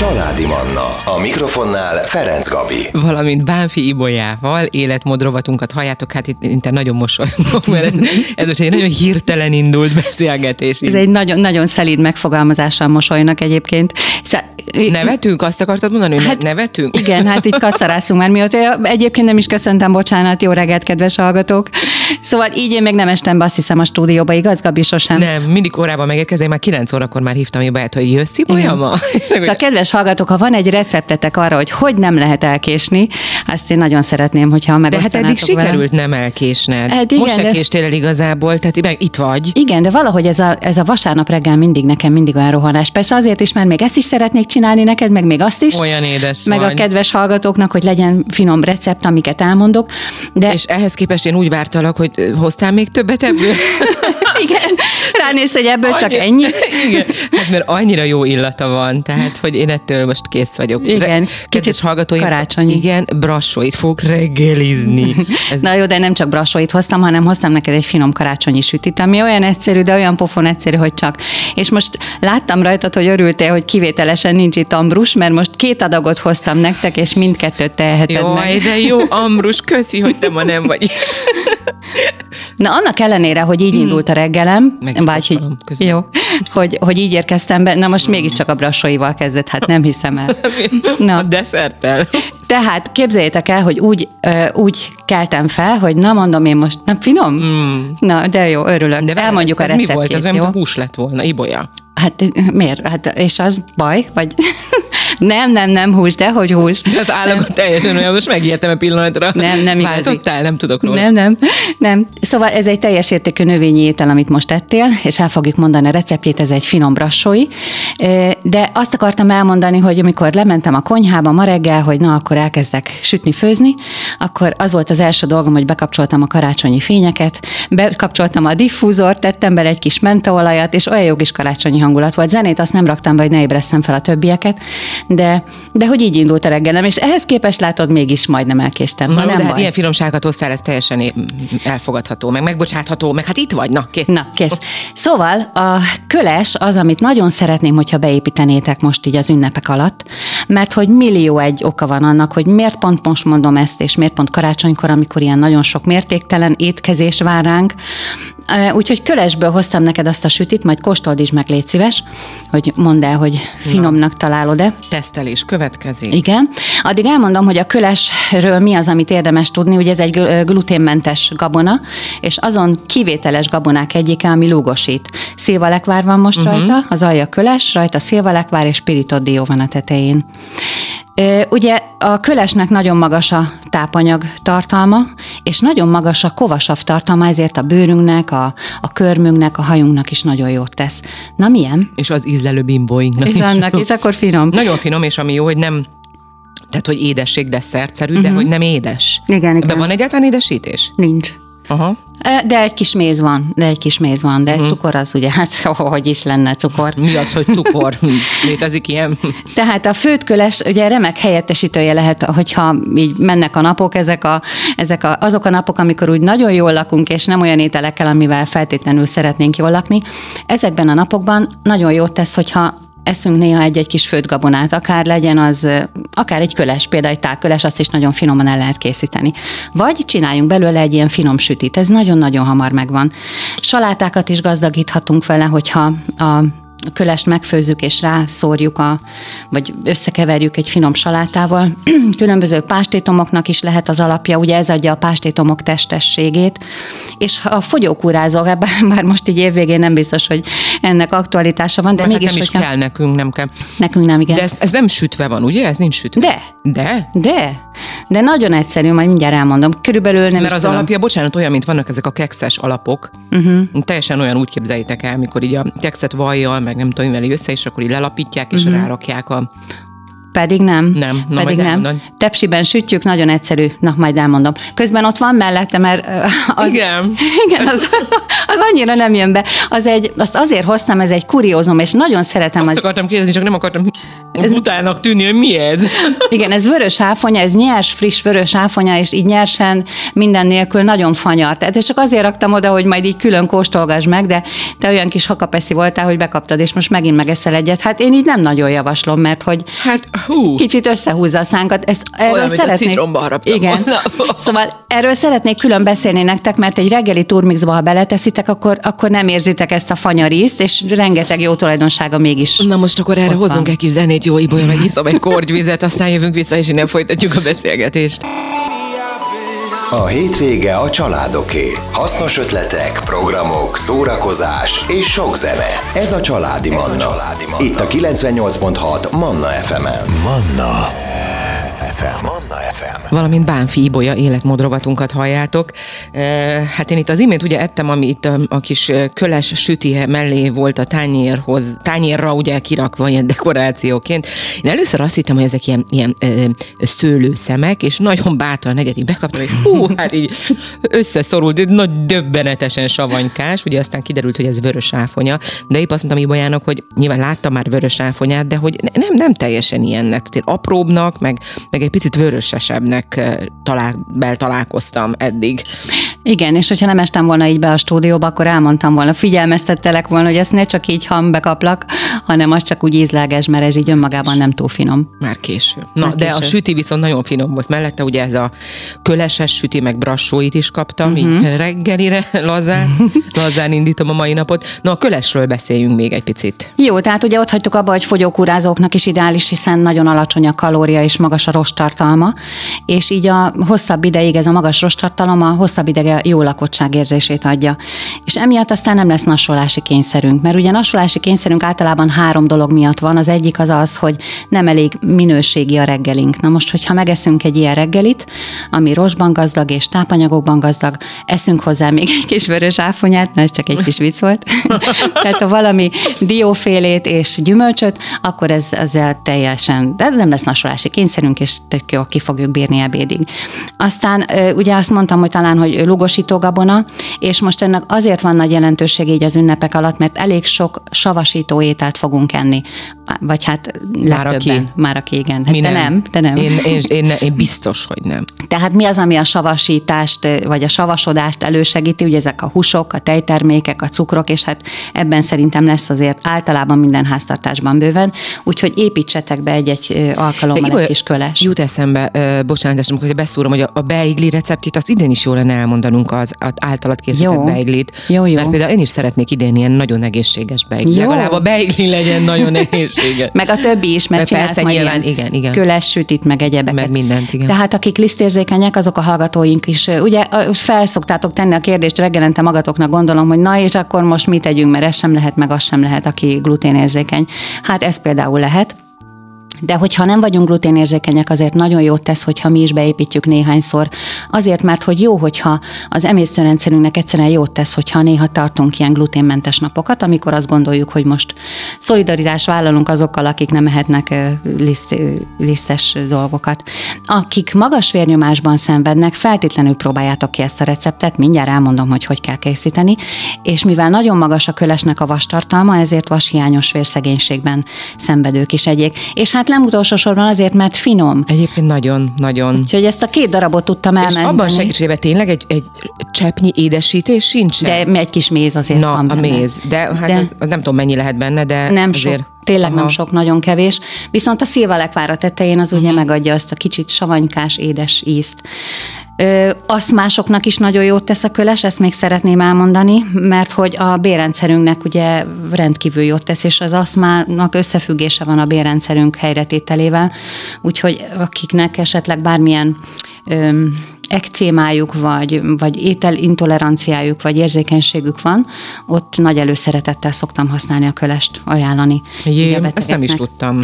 Családi Manna. A mikrofonnál Ferenc Gabi. valamint Bánfi Ibolyával életmódrovatunkat halljátok, hát itt, itt nagyon mosolygok, mert ez, most egy nagyon hirtelen indult beszélgetés. Ez egy nagyon, nagyon szelíd megfogalmazással mosolynak egyébként. Szóval, Nevetünk? Azt akartad mondani, hogy Hát, ne- nevetünk? Igen, hát itt kacarászunk már mióta. Egyébként nem is köszöntem, bocsánat, jó reggelt, kedves hallgatók. Szóval így én még nem estem be, azt hiszem, a stúdióba, igaz, Gabi, sosem? Nem, mindig korábban megérkezem, már 9 órakor már hívtam Ibáját, hogy jössz Ibolya ma? Szóval, kedves hallgatók, ha van egy receptetek arra, hogy hogy nem lehet elkésni, azt én nagyon szeretném, hogyha De hát megosztanátok eddig velem. sikerült nem elkésned. Hát igen, Most se de- késtél el igazából, tehát meg itt vagy. Igen, de valahogy ez a, ez a vasárnap reggel mindig nekem mindig olyan rohanás. Persze azért is, mert még ezt is szeretnék csinálni neked, meg még azt is. Olyan édes meg vagy. a kedves hallgatóknak, hogy legyen finom recept, amiket elmondok. De És ehhez képest én úgy vártalak, hogy hoztál még többet ebből? igen, ránéz, hogy ebből csak Annyi- ennyi. Igen, hát mert annyira jó illata van, tehát, hogy én ettől most kész vagyok. Igen, Re- kicsit Kedves hallgatóim, karácsonyi. Igen, brassóit fogok reggelizni. Ez Na jó, de nem csak brassóit hoztam, hanem hoztam neked egy finom karácsonyi sütit, ami olyan egyszerű, de olyan pofon egyszerű, hogy csak. És most láttam rajtad, hogy örültél, hogy kivételesen nincs itt ambrus, mert most két adagot hoztam nektek, és mindkettőt teheted Jaj, meg. de jó, Ambrus, köszi, hogy te ma nem vagy. Na annak ellenére, hogy így indult a reggelem, vagy közben. jó, hogy, hogy így érkeztem be, na most mégiscsak a brassóival kezdett, hát nem hiszem el. A Na, desszerttel. tehát képzeljétek el, hogy úgy, ö, úgy keltem fel, hogy na mondom én most, na finom? Mm. Na, de jó, örülök. De várj, Elmondjuk ez, a ez mi receptjét, volt? Ez jó? hús lett volna, ibolya. Hát miért? Hát, és az baj? Vagy nem, nem, nem hús, de hogy hús. De az állaga teljesen olyan, most megijedtem a pillanatra. Nem, nem igazi. Váltottál, nem tudok róla. Nem, nem, nem. Szóval ez egy teljes értékű növényi étel, amit most ettél, és el fogjuk mondani a receptjét, ez egy finom brassói. De azt akartam elmondani, hogy amikor lementem a konyhába ma reggel, hogy na, akkor elkezdek sütni, főzni, akkor az volt az első dolgom, hogy bekapcsoltam a karácsonyi fényeket, bekapcsoltam a diffúzort, tettem bele egy kis mentaolajat, és olyan jó kis karácsonyi hangulat volt. Zenét azt nem raktam be, hogy ne ébresztem fel a többieket, de, de hogy így indult a reggelem, és ehhez képest látod, mégis majdnem elkéstem. Na, nem de hát baj. ilyen finomságot hoztál, ez teljesen elfogadható, meg megbocsátható, meg hát itt vagy, na, kész. Na, kész. Szóval a köles az, amit nagyon szeretném, hogyha beépítenétek most így az ünnepek alatt, mert hogy millió egy oka van annak, hogy miért pont most mondom ezt, és miért pont karácsonykor, amikor ilyen nagyon sok mértéktelen étkezés vár ránk. Úgyhogy kölesből hoztam neked azt a sütit, majd kóstold is meg, légy szíves, hogy mondd el, hogy finomnak találod-e. Tesztelés következik. Igen. Addig elmondom, hogy a kölesről mi az, amit érdemes tudni. Ugye ez egy gl- gluténmentes gabona, és azon kivételes gabonák egyike, ami lúgosít. Szilvalekvár van most uh-huh. rajta, az alja köles, rajta szilvalekvár és pirított dió van a tetején. Ugye a kölesnek nagyon magas a tápanyag tartalma, és nagyon magas a kovasav tartalma, ezért a bőrünknek, a, a körmünknek, a hajunknak is nagyon jót tesz. Na milyen? És az ízlelő bimbóinknak És is. annak is, akkor finom. Nagyon finom, és ami jó, hogy nem tehát, hogy édesség desszertszerű, uh-huh. de hogy nem édes. Mhm. Igen, De igen. van egyáltalán édesítés? Nincs. Aha. De egy kis méz van, de egy kis méz van, de uh-huh. cukor az ugye, hát hogy is lenne cukor. Mi az, hogy cukor? Létezik ilyen? Tehát a főtköles ugye remek helyettesítője lehet, hogyha így mennek a napok, ezek, a, ezek a, azok a napok, amikor úgy nagyon jól lakunk, és nem olyan ételekkel, amivel feltétlenül szeretnénk jól lakni. Ezekben a napokban nagyon jót tesz, hogyha eszünk néha egy-egy kis főtt gabonát, akár legyen az, akár egy köles, például egy tálköles, azt is nagyon finoman el lehet készíteni. Vagy csináljunk belőle egy ilyen finom sütit, ez nagyon-nagyon hamar megvan. Salátákat is gazdagíthatunk vele, hogyha a a kölest megfőzzük és rászórjuk, a, vagy összekeverjük egy finom salátával. Különböző pástétomoknak is lehet az alapja, ugye ez adja a pástétomok testességét, és a fogyókúrázó, bár, bár most így évvégén nem biztos, hogy ennek aktualitása van, de Mert mégis, hát nem is hogyha- kell nekünk, nem kell. nekünk nem, igen. De ez, ez nem sütve van, ugye? Ez nincs sütve. De, De? de, de nagyon egyszerű, majd mindjárt elmondom. Körülbelül nem Mert az tudom. alapja, bocsánat, olyan, mint vannak ezek a kekszes alapok. Uh-huh. Teljesen olyan úgy képzeljétek el, mikor így a kekszet vajjal, meg nem tudom, mivel össze, és akkor így lelapítják, és uh-huh. rárakják a... Pedig nem. Nem, na, Pedig nem. elmondod. tepsiben sütjük, nagyon egyszerű, na majd elmondom. Közben ott van mellette, mert az, Igen. igen az, az annyira nem jön be. Az egy, azt azért hoztam, ez egy kuriózum, és nagyon szeretem Azt az, akartam kérdezni, csak nem akartam ez... utának tűnni, hogy mi ez. Igen, ez vörös áfonya, ez nyers, friss vörös áfonya, és így nyersen minden nélkül nagyon fanyar. Tehát ezt csak azért raktam oda, hogy majd így külön kóstolgass meg, de te olyan kis hakapeszi voltál, hogy bekaptad, és most megint megeszel egyet. Hát én így nem nagyon javaslom, mert hogy Hát, hú. kicsit összehúzza a szánkat. Ezt erről Olyan, mint a szeretnék... citromba haraptam Igen. volna. Szóval erről szeretnék külön beszélni nektek, mert egy reggeli turmixba, ha beleteszitek, akkor, akkor nem érzitek ezt a fanyarízt, és rengeteg jó tulajdonsága mégis. Na most akkor erre Ott hozunk van. egy kis zenét, jó Ibolya, meg iszom egy kortyvizet, aztán jövünk vissza, és innen folytatjuk a beszélgetést. A hétvége a családoké. Hasznos ötletek, programok, szórakozás és sok zene. Ez a Családi Manna. Családi Manna. Itt a 98.6 Manna FM-en. Manna FM. Manna FM. valamint Bánfi Ibolya életmódrovatunkat halljátok. E, Hát én itt az imént ugye ettem, ami itt a, kis köles süti mellé volt a tányérhoz, tányérra ugye kirakva ilyen dekorációként. Én először azt hittem, hogy ezek ilyen, ilyen ö, szőlőszemek, és nagyon bátran negyedik bekaptam, hogy hú, hát így összeszorult, nagy döbbenetesen savanykás, ugye aztán kiderült, hogy ez vörös áfonya, de épp azt mondtam Ibolyának, hogy nyilván láttam már vörös áfonyát, de hogy ne- nem, nem teljesen ilyennek, tehát apróbbnak, meg, meg egy picit vörösesebbnek ö, talál, beltalálkoztam eddig. Igen, és hogyha nem estem volna így be a stúdióba, akkor elmondtam volna, figyelmeztettelek volna, hogy ezt ne csak így ham bekaplak, hanem az csak úgy ízleges, mert ez így önmagában nem túl finom. Már késő. Na, Már de a késő. süti viszont nagyon finom volt mellette, ugye ez a köleses süti, meg brassóit is kaptam, uh-huh. így reggelire lazán, lazán indítom a mai napot. Na, a kölesről beszéljünk még egy picit. Jó, tehát ugye ott hagytuk abba, hogy fogyókúrázóknak is ideális, hiszen nagyon alacsony a kalória és magas a rosttartalma, és így a hosszabb ideig ez a magas rosttartalom a hosszabb ideig a jó lakottság érzését adja. És emiatt aztán nem lesz nasolási kényszerünk, mert ugye nasolási kényszerünk általában három dolog miatt van. Az egyik az az, hogy nem elég minőségi a reggelink. Na most, hogyha megeszünk egy ilyen reggelit, ami rostban gazdag és tápanyagokban gazdag, eszünk hozzá még egy kis vörös áfonyát, na ez csak egy kis vicc volt. Tehát ha valami diófélét és gyümölcsöt, akkor ez ezzel teljesen, de ez nem lesz nasolási kényszerünk, és tök jó, ki fogjuk bírni ebédig. Aztán ugye azt mondtam, hogy talán, hogy lugosító gabona, és most ennek azért van nagy jelentőség így az ünnepek alatt, mert elég sok savasító ételt fogunk enni. Vagy hát Már aki. Már aki, igen. Hát Mi te nem, te nem. Én, én, én, én biztos, hogy nem. Tehát mi az, ami a savasítást, vagy a savasodást elősegíti, ugye ezek a húsok, a tejtermékek, a cukrok, és hát ebben szerintem lesz azért általában minden háztartásban bőven, úgyhogy építsetek be egy-egy alkalommal egy kis köles. Jut eszembe, bocsánat, amikor beszúrom, hogy a, a beigli receptjét, azt idén is jó lenne elmondanunk az, az általad készített Jó. beiglit. Jó, jó. Mert például én is szeretnék idén ilyen nagyon egészséges beigli. Jó. Legalább a beigli legyen nagyon egészséges. Meg a többi is, mert Mert csinálsz persze, majd nyilván, ilyen igen, igen. köles sütit, meg egyebeket. Meg mindent, igen. Tehát akik lisztérzékenyek, azok a hallgatóink is. Ugye felszoktátok tenni a kérdést reggelente magatoknak, gondolom, hogy na és akkor most mit tegyünk, mert ez sem lehet, meg az sem lehet, aki gluténérzékeny. Hát ez például lehet. De hogyha nem vagyunk gluténérzékenyek, azért nagyon jót tesz, hogyha mi is beépítjük néhányszor. Azért, mert hogy jó, hogyha az emésztőrendszerünknek egyszerűen jót tesz, hogyha néha tartunk ilyen gluténmentes napokat, amikor azt gondoljuk, hogy most szolidaritást vállalunk azokkal, akik nem ehetnek liszt, lisztes dolgokat. Akik magas vérnyomásban szenvednek, feltétlenül próbáljátok ki ezt a receptet, mindjárt elmondom, hogy hogy kell készíteni, és mivel nagyon magas a kölesnek a vastartalma, ezért vashiányos vérszegénységben szenvedők is egyék. És hát nem utolsó sorban azért, mert finom. Egyébként nagyon, nagyon. Úgyhogy ezt a két darabot tudtam És elmenteni. abban segítségében tényleg egy, egy cseppnyi édesítés sincsen? De egy kis méz azért Na, van a benne. méz. De hát De- Az, az nem tudom, mennyi lehet benne, de Nem azért... sok, tényleg nem Aha. sok, nagyon kevés. Viszont a szilvalekvár a tetején az ugye megadja azt a kicsit savanykás, édes ízt. Azt másoknak is nagyon jót tesz a köles, ezt még szeretném elmondani, mert hogy a bérrendszerünknek ugye rendkívül jót tesz, és az aszmának összefüggése van a bérrendszerünk helyretételével, úgyhogy akiknek esetleg bármilyen ö, ekcémájuk, vagy, vagy ételintoleranciájuk, vagy érzékenységük van, ott nagy előszeretettel szoktam használni a kölest, ajánlani. Jé, ezt nem is tudtam.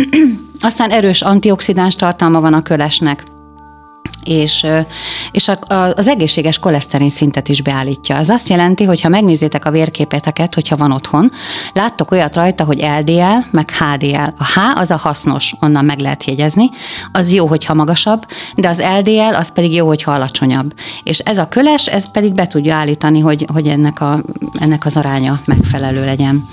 Aztán erős antioxidáns tartalma van a kölesnek, és, és a, a, az egészséges koleszterin szintet is beállítja. Ez azt jelenti, hogy ha megnézitek a vérképeteket, hogyha van otthon, láttok olyat rajta, hogy LDL, meg HDL. A H az a hasznos, onnan meg lehet jegyezni, az jó, hogyha magasabb, de az LDL az pedig jó, hogyha alacsonyabb. És ez a köles, ez pedig be tudja állítani, hogy, hogy ennek, a, ennek az aránya megfelelő legyen.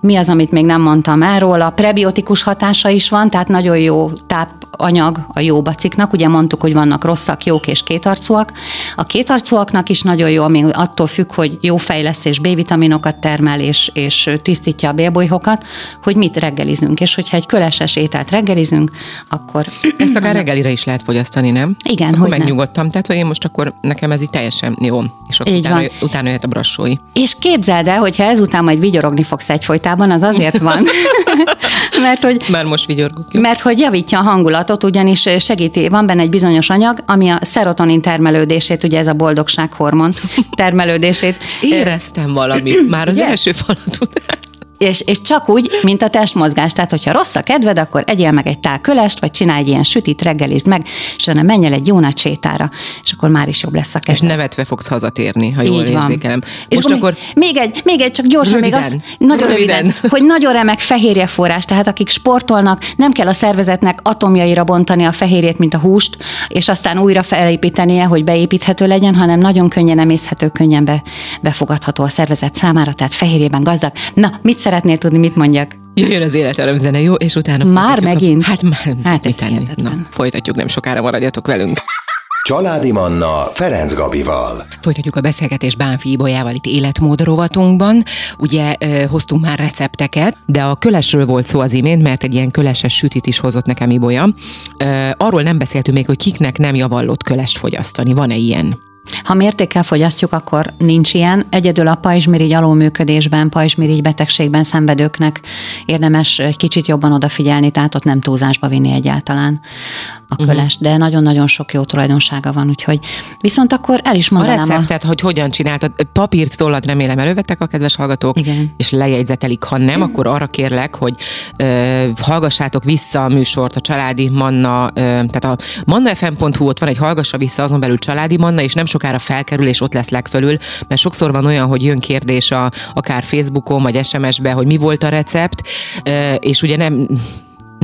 Mi az, amit még nem mondtam erről? A prebiotikus hatása is van, tehát nagyon jó tápanyag a jó baciknak. Ugye mondtuk, hogy vannak rosszak, jók és kétarcúak. A kétarcúaknak is nagyon jó, ami attól függ, hogy jó fej lesz és B-vitaminokat termel és, és tisztítja a bélbolyhokat, hogy mit reggelizünk. És hogyha egy köleses ételt reggelizünk, akkor... Ezt akár reggelire is lehet fogyasztani, nem? Igen, akkor hogy megnyugodtam. Nem. Tehát, hogy én most akkor nekem ez így teljesen jó. És ott utána, utána jöhet a brassói. És képzeld el, hogyha ezután majd vigyorog vigyorogni fogsz egyfolytában, az azért van, mert hogy... Már most vigyorgok. Mert hogy javítja a hangulatot, ugyanis segíti, van benne egy bizonyos anyag, ami a szerotonin termelődését, ugye ez a boldogsághormon termelődését. Éreztem valamit már az első falat után. És, és csak úgy, mint a testmozgás. Tehát, hogyha rossz a kedved, akkor egyél meg egy tál kölest, vagy csinálj egy ilyen sütit, reggelizd meg, és utána menj el egy jó nagy sétára, és akkor már is jobb lesz a kedved. És nevetve fogsz hazatérni, ha jól Így érzékelem. Van. És Most akkor, még, egy, még egy, csak gyorsan röviden, még az, nagyon röviden. röviden, hogy nagyon remek fehérjeforrás, tehát akik sportolnak, nem kell a szervezetnek atomjaira bontani a fehérjét, mint a húst, és aztán újra felépítenie, hogy beépíthető legyen, hanem nagyon könnyen emészhető, könnyen be, befogadható a szervezet számára, tehát fehérjében gazdag. Na, mit szeretnél tudni, mit mondjak? Jöjjön az életörömzene, jó? És utána Már megint? A... Hát már, hát tenni? Na, folytatjuk, nem sokára maradjatok velünk. Családi Manna Ferenc Gabival. Folytatjuk a beszélgetést Bánfi Ibolyával itt életmód rovatunkban. Ugye hoztunk már recepteket, de a kölesről volt szó az imént, mert egy ilyen köleses sütit is hozott nekem Ibolya. Arról nem beszéltünk még, hogy kiknek nem javallott kölest fogyasztani. Van-e ilyen? Ha mértékkel fogyasztjuk, akkor nincs ilyen. Egyedül a pajzsmirigy alulműködésben, pajzsmirigy betegségben szenvedőknek érdemes kicsit jobban odafigyelni, tehát ott nem túlzásba vinni egyáltalán a mhm. köles, uh-huh. de nagyon-nagyon sok jó tulajdonsága van, úgyhogy viszont akkor el is mondanám. A receptet, a... hogy hogyan csináltad, papírt, tollat remélem elővettek a kedves hallgatók, Igen. és lejegyzetelik, ha nem, akkor arra kérlek, hogy ö, hallgassátok vissza a műsort, a Családi Manna, ö, tehát a mannafm.hu, ott van egy hallgassa vissza, azon belül Családi Manna, és nem sokára felkerül, és ott lesz legfölül, mert sokszor van olyan, hogy jön kérdés a, akár Facebookon, vagy SMS-be, hogy mi volt a recept, ö, és ugye nem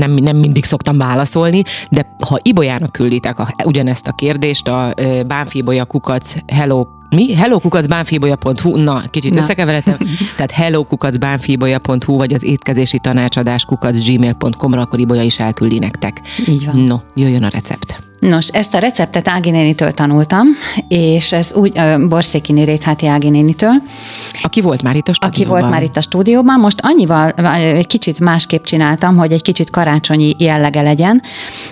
nem, nem mindig szoktam válaszolni, de ha Ibolyának külditek a, ugyanezt a kérdést, a bánfibolya kukac hello mi? hellokukacbánfibolya.hu, na, kicsit na. összekeveretem, tehát hellokukacbánfibolya.hu, vagy az étkezési tanácsadás kukac gmail.com-ra, akkor Ibolya is elküldi nektek. Így van. No, jöjjön a recept. Nos, ezt a receptet Ági nénitől tanultam, és ez úgy uh, Borszéki Rétháti Ági nénitől. Aki volt már itt a stúdióban. Aki volt már itt a stúdióban. Most annyival egy kicsit másképp csináltam, hogy egy kicsit karácsonyi jellege legyen.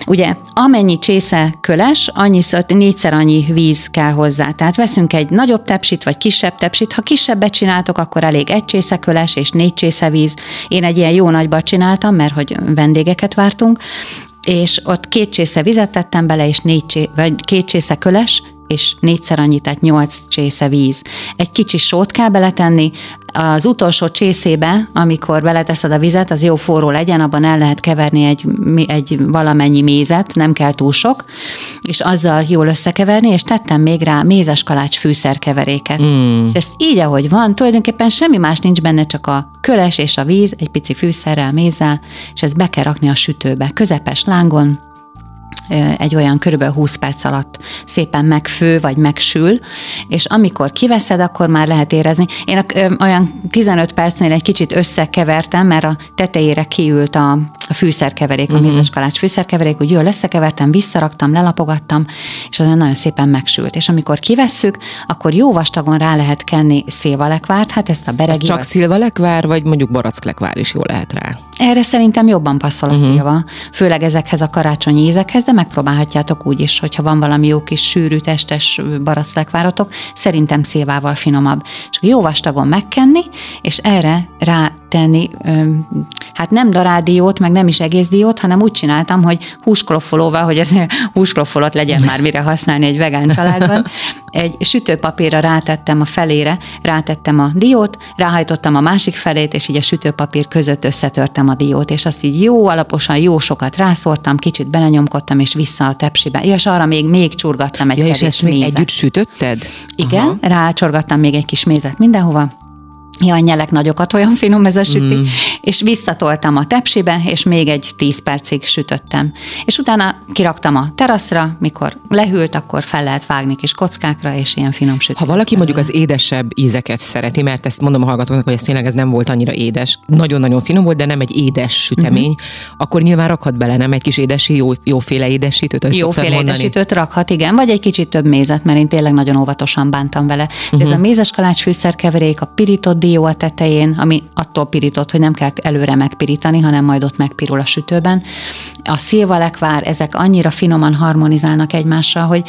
Ugye amennyi csésze köles, annyi, négyszer annyi víz kell hozzá. Tehát veszünk egy nagyobb tepsit, vagy kisebb tepsit. Ha kisebbet csináltok, akkor elég egy csésze köles és négy csésze víz. Én egy ilyen jó nagybat csináltam, mert hogy vendégeket vártunk, és ott két csésze vizet tettem bele, és négy csé, vagy két csésze köles, és négyszer annyi, tehát nyolc csésze víz. Egy kicsi sót kell beletenni, az utolsó csészébe, amikor beleteszed a vizet, az jó forró legyen, abban el lehet keverni egy, egy valamennyi mézet, nem kell túl sok, és azzal jól összekeverni, és tettem még rá mézes kalács fűszerkeveréket. Mm. És ezt így, ahogy van, tulajdonképpen semmi más nincs benne, csak a köles és a víz, egy pici fűszerrel, mézzel, és ezt be kell rakni a sütőbe, közepes lángon, egy olyan körülbelül 20 perc alatt szépen megfő, vagy megsül, és amikor kiveszed, akkor már lehet érezni. Én olyan 15 percnél egy kicsit összekevertem, mert a tetejére kiült a, a fűszerkeverék, a uh-huh. mézes kalács fűszerkeverék, úgy jól összekevertem, visszaraktam, lelapogattam, és az nagyon szépen megsült. És amikor kivesszük, akkor jó vastagon rá lehet kenni szilvalekvárt, hát ezt a beregi... Csak szilvalekvár, vagy mondjuk baracklekvár is jó lehet rá? Erre szerintem jobban passzol a uh-huh. szilva, főleg ezekhez a karácsonyi ízekhez, de megpróbálhatjátok úgy is, hogyha van valami jó kis sűrű, testes baracklekvárotok, szerintem szilvával finomabb. És jó vastagon megkenni, és erre rá tenni, hát nem darádiót, meg nem is egész diót, hanem úgy csináltam, hogy húskloffolóval, hogy ez húskloffolot legyen már mire használni egy vegán családban. Egy sütőpapírra rátettem a felére, rátettem a diót, ráhajtottam a másik felét, és így a sütőpapír között összetörtem a diót, és azt így jó alaposan, jó sokat rászortam, kicsit belenyomkodtam, és vissza a tepsibe. És arra még, még csurgattam egy ja, és ezt még együtt sütötted? Igen, Aha. rácsorgattam még egy kis mézet mindenhova, Jaj, nyelek nagyokat, olyan finom ez a süti. Mm. És visszatoltam a tepsibe, és még egy 10 percig sütöttem. És utána kiraktam a teraszra, mikor lehűlt, akkor fel lehet vágni kis kockákra, és ilyen finom süti. Ha valaki mondjuk az édesebb ízeket szereti, mert ezt mondom a hallgatóknak, hogy ez tényleg ez nem volt annyira édes, nagyon-nagyon finom volt, de nem egy édes sütemény, mm-hmm. akkor nyilván rakhat bele, nem egy kis édesi, jó, jóféle édesítőt, Jóféle édesítőt rakhat, igen, vagy egy kicsit több mézet, mert én tényleg nagyon óvatosan bántam vele. De mm-hmm. ez a mhm. mézes kalács fűszerkeverék, a pirított dió a tetején, ami attól pirított, hogy nem kell előre megpirítani, hanem majd ott megpirul a sütőben. A szilvalekvár, ezek annyira finoman harmonizálnak egymással, hogy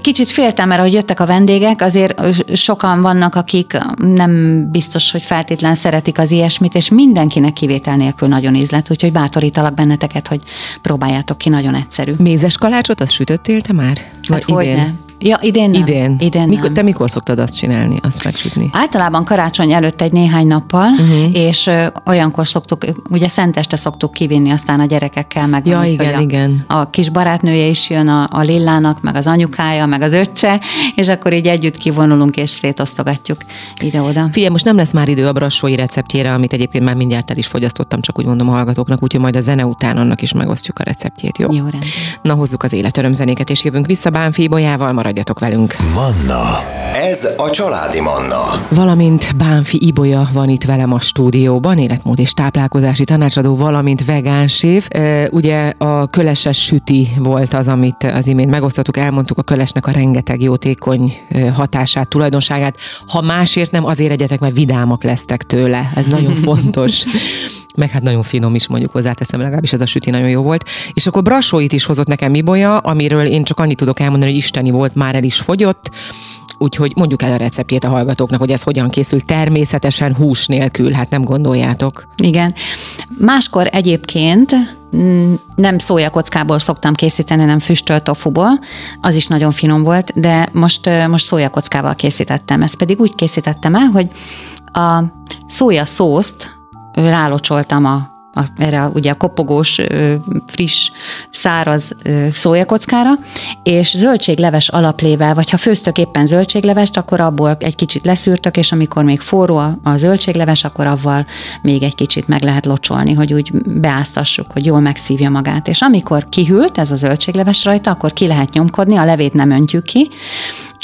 kicsit féltem, mert hogy jöttek a vendégek, azért sokan vannak, akik nem biztos, hogy feltétlen szeretik az ilyesmit, és mindenkinek kivétel nélkül nagyon ízlet, úgyhogy bátorítalak benneteket, hogy próbáljátok ki, nagyon egyszerű. Mézes kalácsot, azt sütöttél te már? Hát Vagy idén? Ja, idén nem. Idén. idén mikor, nem. Te mikor szoktad azt csinálni, azt megsütni? Általában karácsony előtt egy néhány nappal, uh-huh. és ö, olyankor szoktuk, ugye szenteste szoktuk kivinni aztán a gyerekekkel, meg ja, igen, a, igen. a kis barátnője is jön, a, a Lillának, meg az anyukája, meg az öccse, és akkor így együtt kivonulunk és szétosztogatjuk ide-oda. Figyelj, most nem lesz már idő a brassói receptjére, amit egyébként már mindjárt el is fogyasztottam, csak úgy mondom a hallgatóknak, úgyhogy majd a zene után annak is megosztjuk a receptjét, jó? Jó, rendben. Na hozzuk az életörömzenéket, és jövünk vissza Bánfi Bolyával, maradjatok velünk. Manna. Ez a családi Manna. Valamint Bánfi Ibolya van itt velem a stúdióban, életmód és táplálkozási tanácsadó, valamint vegán séf. Ugye a köleses süti volt az, amit az imént megosztottuk, elmondtuk a kölesnek a rengeteg jótékony hatását, tulajdonságát. Ha másért nem, azért egyetek, mert vidámak lesztek tőle. Ez nagyon fontos meg hát nagyon finom is mondjuk hozzáteszem, legalábbis ez a süti nagyon jó volt. És akkor brassóit is hozott nekem Mibolya, amiről én csak annyit tudok elmondani, hogy isteni volt, már el is fogyott, úgyhogy mondjuk el a receptjét a hallgatóknak, hogy ez hogyan készül természetesen hús nélkül, hát nem gondoljátok. Igen. Máskor egyébként nem szójakockából szoktam készíteni, hanem füstölt tofuból, az is nagyon finom volt, de most, most szójakockával készítettem. Ezt pedig úgy készítettem el, hogy a szója szószt rálocsoltam a a, erre a, ugye a kopogós, friss, száraz szójakockára, és zöldségleves alaplével, vagy ha főztök éppen zöldséglevest, akkor abból egy kicsit leszűrtök, és amikor még forró a, zöldségleves, akkor avval még egy kicsit meg lehet locsolni, hogy úgy beáztassuk, hogy jól megszívja magát. És amikor kihűlt ez a zöldségleves rajta, akkor ki lehet nyomkodni, a levét nem öntjük ki,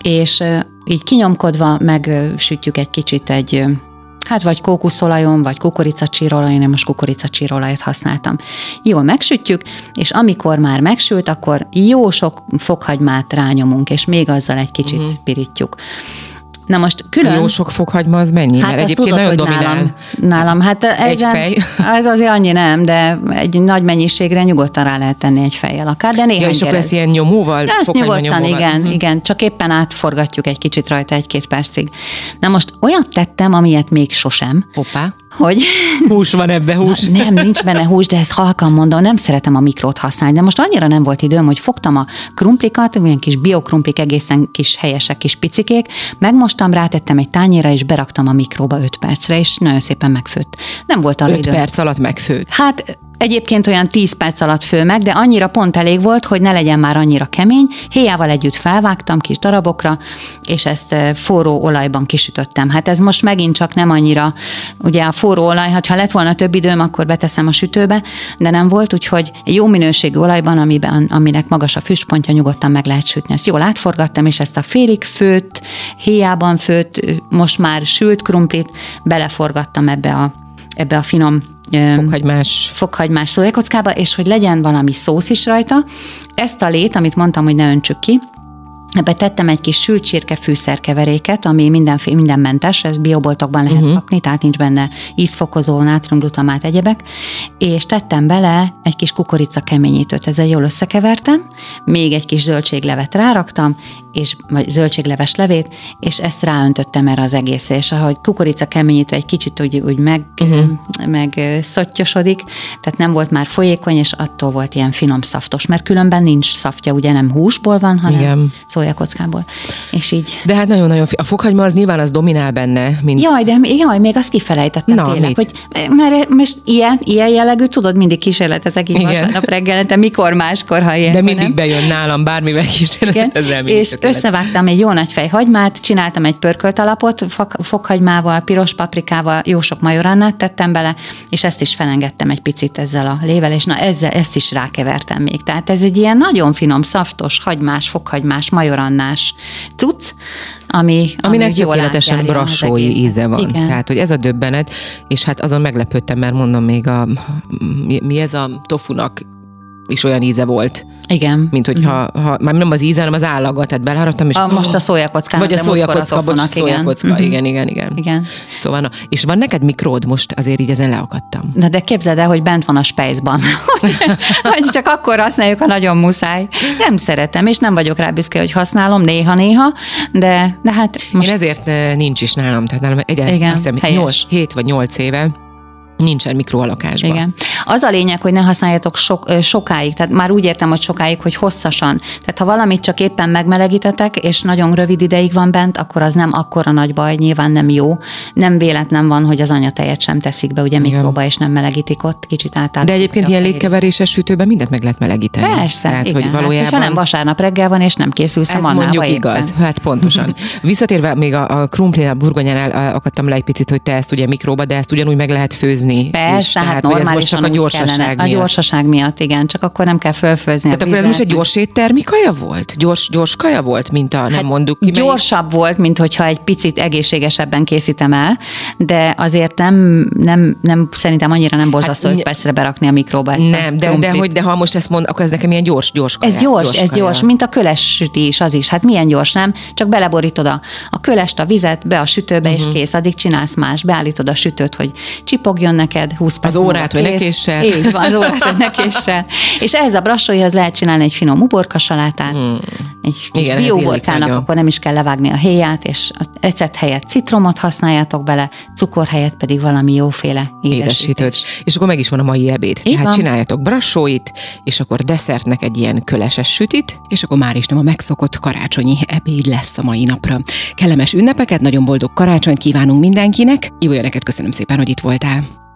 és így kinyomkodva megsütjük egy kicsit egy hát vagy kókuszolajon, vagy kukoricacsírolajon, én most kukoricacsírolajat használtam. Jól megsütjük, és amikor már megsült, akkor jó sok fokhagymát rányomunk, és még azzal egy kicsit uh-huh. pirítjuk. Na most külön... Jó sok fokhagyma az mennyi? Hát Mert egyébként tudod, nagyon dominál. Nálam, nálam hát egy fej? Ez azért annyi nem, de egy nagy mennyiségre nyugodtan rá lehet tenni egy fejjel akár, de néhány ja, és akkor ez ilyen nyomóval? Ja, ezt nyugodtan, nyomóval. igen, uh-huh. igen, csak éppen átforgatjuk egy kicsit rajta egy-két percig. Na most olyat tettem, amilyet még sosem. Hoppá. Hogy... Hús van ebbe, hús. Na, nem, nincs benne hús, de ezt halkan mondom, nem szeretem a mikrót használni, de most annyira nem volt időm, hogy fogtam a krumplikat, olyan kis biokrumplik, egészen kis helyesek, kis picikék, megmostam, rátettem egy tányéra, és beraktam a mikróba 5 percre, és nagyon szépen megfőtt. Nem volt arra 5 perc alatt megfőtt? Hát Egyébként olyan 10 perc alatt fő meg, de annyira pont elég volt, hogy ne legyen már annyira kemény. Héjával együtt felvágtam kis darabokra, és ezt eh, forró olajban kisütöttem. Hát ez most megint csak nem annyira, ugye a forró olaj, hát ha lett volna több időm, akkor beteszem a sütőbe, de nem volt, úgyhogy jó minőségű olajban, amiben, aminek magas a füstpontja, nyugodtan meg lehet sütni. Ezt jól átforgattam, és ezt a félig főtt, héjában főtt, most már sült krumplit beleforgattam ebbe a, ebbe a finom fokhagymás. fokhagymás szójakockába, és hogy legyen valami szósz is rajta. Ezt a lét, amit mondtam, hogy ne öntsük ki, Ebbe tettem egy kis sült csirke fűszerkeveréket, ami mindenféle, mindenmentes, ez bioboltokban lehet uh-huh. kapni, tehát nincs benne ízfokozó, nátriumglutamát, egyebek, és tettem bele egy kis kukorica keményítőt, ezzel jól összekevertem, még egy kis zöldséglevet ráraktam, és, vagy zöldségleves levét, és ezt ráöntöttem erre az egészre, és ahogy kukorica keményítő egy kicsit úgy, úgy meg, uh-huh. meg szottyosodik, tehát nem volt már folyékony, és attól volt ilyen finom szaftos, mert különben nincs szaftja, ugye nem húsból van, hanem Igen. Szójakockából. És így. De hát nagyon-nagyon, a fokhagyma az nyilván az dominál benne, mint... Jaj, de jaj, még azt kifelejtettem Na, tényleg, mit? hogy mert most ilyen, ilyen jellegű, tudod, mindig kísérletezek így vasárnap reggelente, mikor máskor, ha ilyen. De mindig nem? bejön nálam, bármivel kísérletezem. És összevágtam egy jó nagy fejhagymát, csináltam egy pörkölt alapot, fokhagymával, piros paprikával, jó sok majorannát tettem bele, és ezt is felengedtem egy picit ezzel a lével, és na ezzel, ezt is rákevertem még. Tehát ez egy ilyen nagyon finom, szaftos, hagymás, fokhagymás, majorannás cucc, ami, Aminek ami tökéletesen brassói íze van. Igen. Tehát, hogy ez a döbbenet, és hát azon meglepődtem, mert mondom még a, mi, mi ez a tofunak is olyan íze volt. Igen. Mint hogyha, uh-huh. ha, már nem az íze, hanem az állaga, tehát beleharaptam, és... A, most a szójakocka. Vagy a szójakocka, bocs, szójakocka, igen. igen, igen, igen. Igen. Szóval, na, és van neked mikród? Most azért így ezen leakadtam. Na, de képzeld el, hogy bent van a spejzban. hogy csak akkor használjuk, ha nagyon muszáj. Nem szeretem, és nem vagyok rá büszke, hogy használom néha-néha, de, de hát most... Én ezért eh, nincs is nálam, tehát nálam egy, igen, azt hiszem, 8, 7 vagy 8 éve Nincsen mikroalakásban. Igen. Az a lényeg, hogy ne használjatok sok, sokáig, tehát már úgy értem, hogy sokáig, hogy hosszasan. Tehát ha valamit csak éppen megmelegítetek, és nagyon rövid ideig van bent, akkor az nem akkora nagy baj, nyilván nem jó. Nem véletlen van, hogy az anyatejet sem teszik be, ugye mikróba, és nem melegítik ott, kicsit át. De egyébként ilyen légkeveréses sütőben mindent meg lehet melegíteni. Persze, Tehát, igen. Hogy valójában... Hát, ha nem vasárnap reggel van, és nem készülsz Ez a mondjuk éppen. igaz, hát pontosan. Visszatérve még a, a krumplinál, burgonyánál akadtam le egy picit, hogy te ezt ugye mikróba, de ezt ugyanúgy meg lehet főzni. Persze, hát normálisan a gyorsaság miatt. A gyorsaság miatt, igen, csak akkor nem kell fölfőzni Tehát akkor ez most egy gyors éttermi kaja volt? Gyors, gyors kaja volt, mint a, nem hát mondjuk ki Gyorsabb melyik? volt, mint hogyha egy picit egészségesebben készítem el, de azért nem, nem, nem szerintem annyira nem borzasztó, hát, 5 percre berakni a mikróba ezt Nem, de, de, hogy, de ha most ezt mond, akkor ez nekem ilyen gyors, gyors kaja. Ez gyors, gyors ez kaja. gyors, mint a köles süti is, az is. Hát milyen gyors, nem? Csak beleborítod a, a kölest, a vizet, be a sütőbe, uh-huh. és mhm. kész. Addig csinálsz más. Beállítod a sütőt, hogy csipogjon neked 20 perc. Az órát, hogy nekéssel. Így van, az órát, hogy nekéssel. És ehhez a brassóihoz lehet csinálni egy finom uborkasalátát, hmm. egy kis Igen, bióuborkának, akkor nem is kell levágni a héját, és a ecet helyett citromot használjátok bele, cukor helyett pedig valami jóféle édesítőt. És akkor meg is van a mai ebéd. Így Tehát van. csináljatok brassóit, és akkor desszertnek egy ilyen köleses sütit, és akkor már is nem a megszokott karácsonyi ebéd lesz a mai napra. Kellemes ünnepeket, nagyon boldog karácsonyt kívánunk mindenkinek. Jó, neked köszönöm szépen, hogy itt voltál.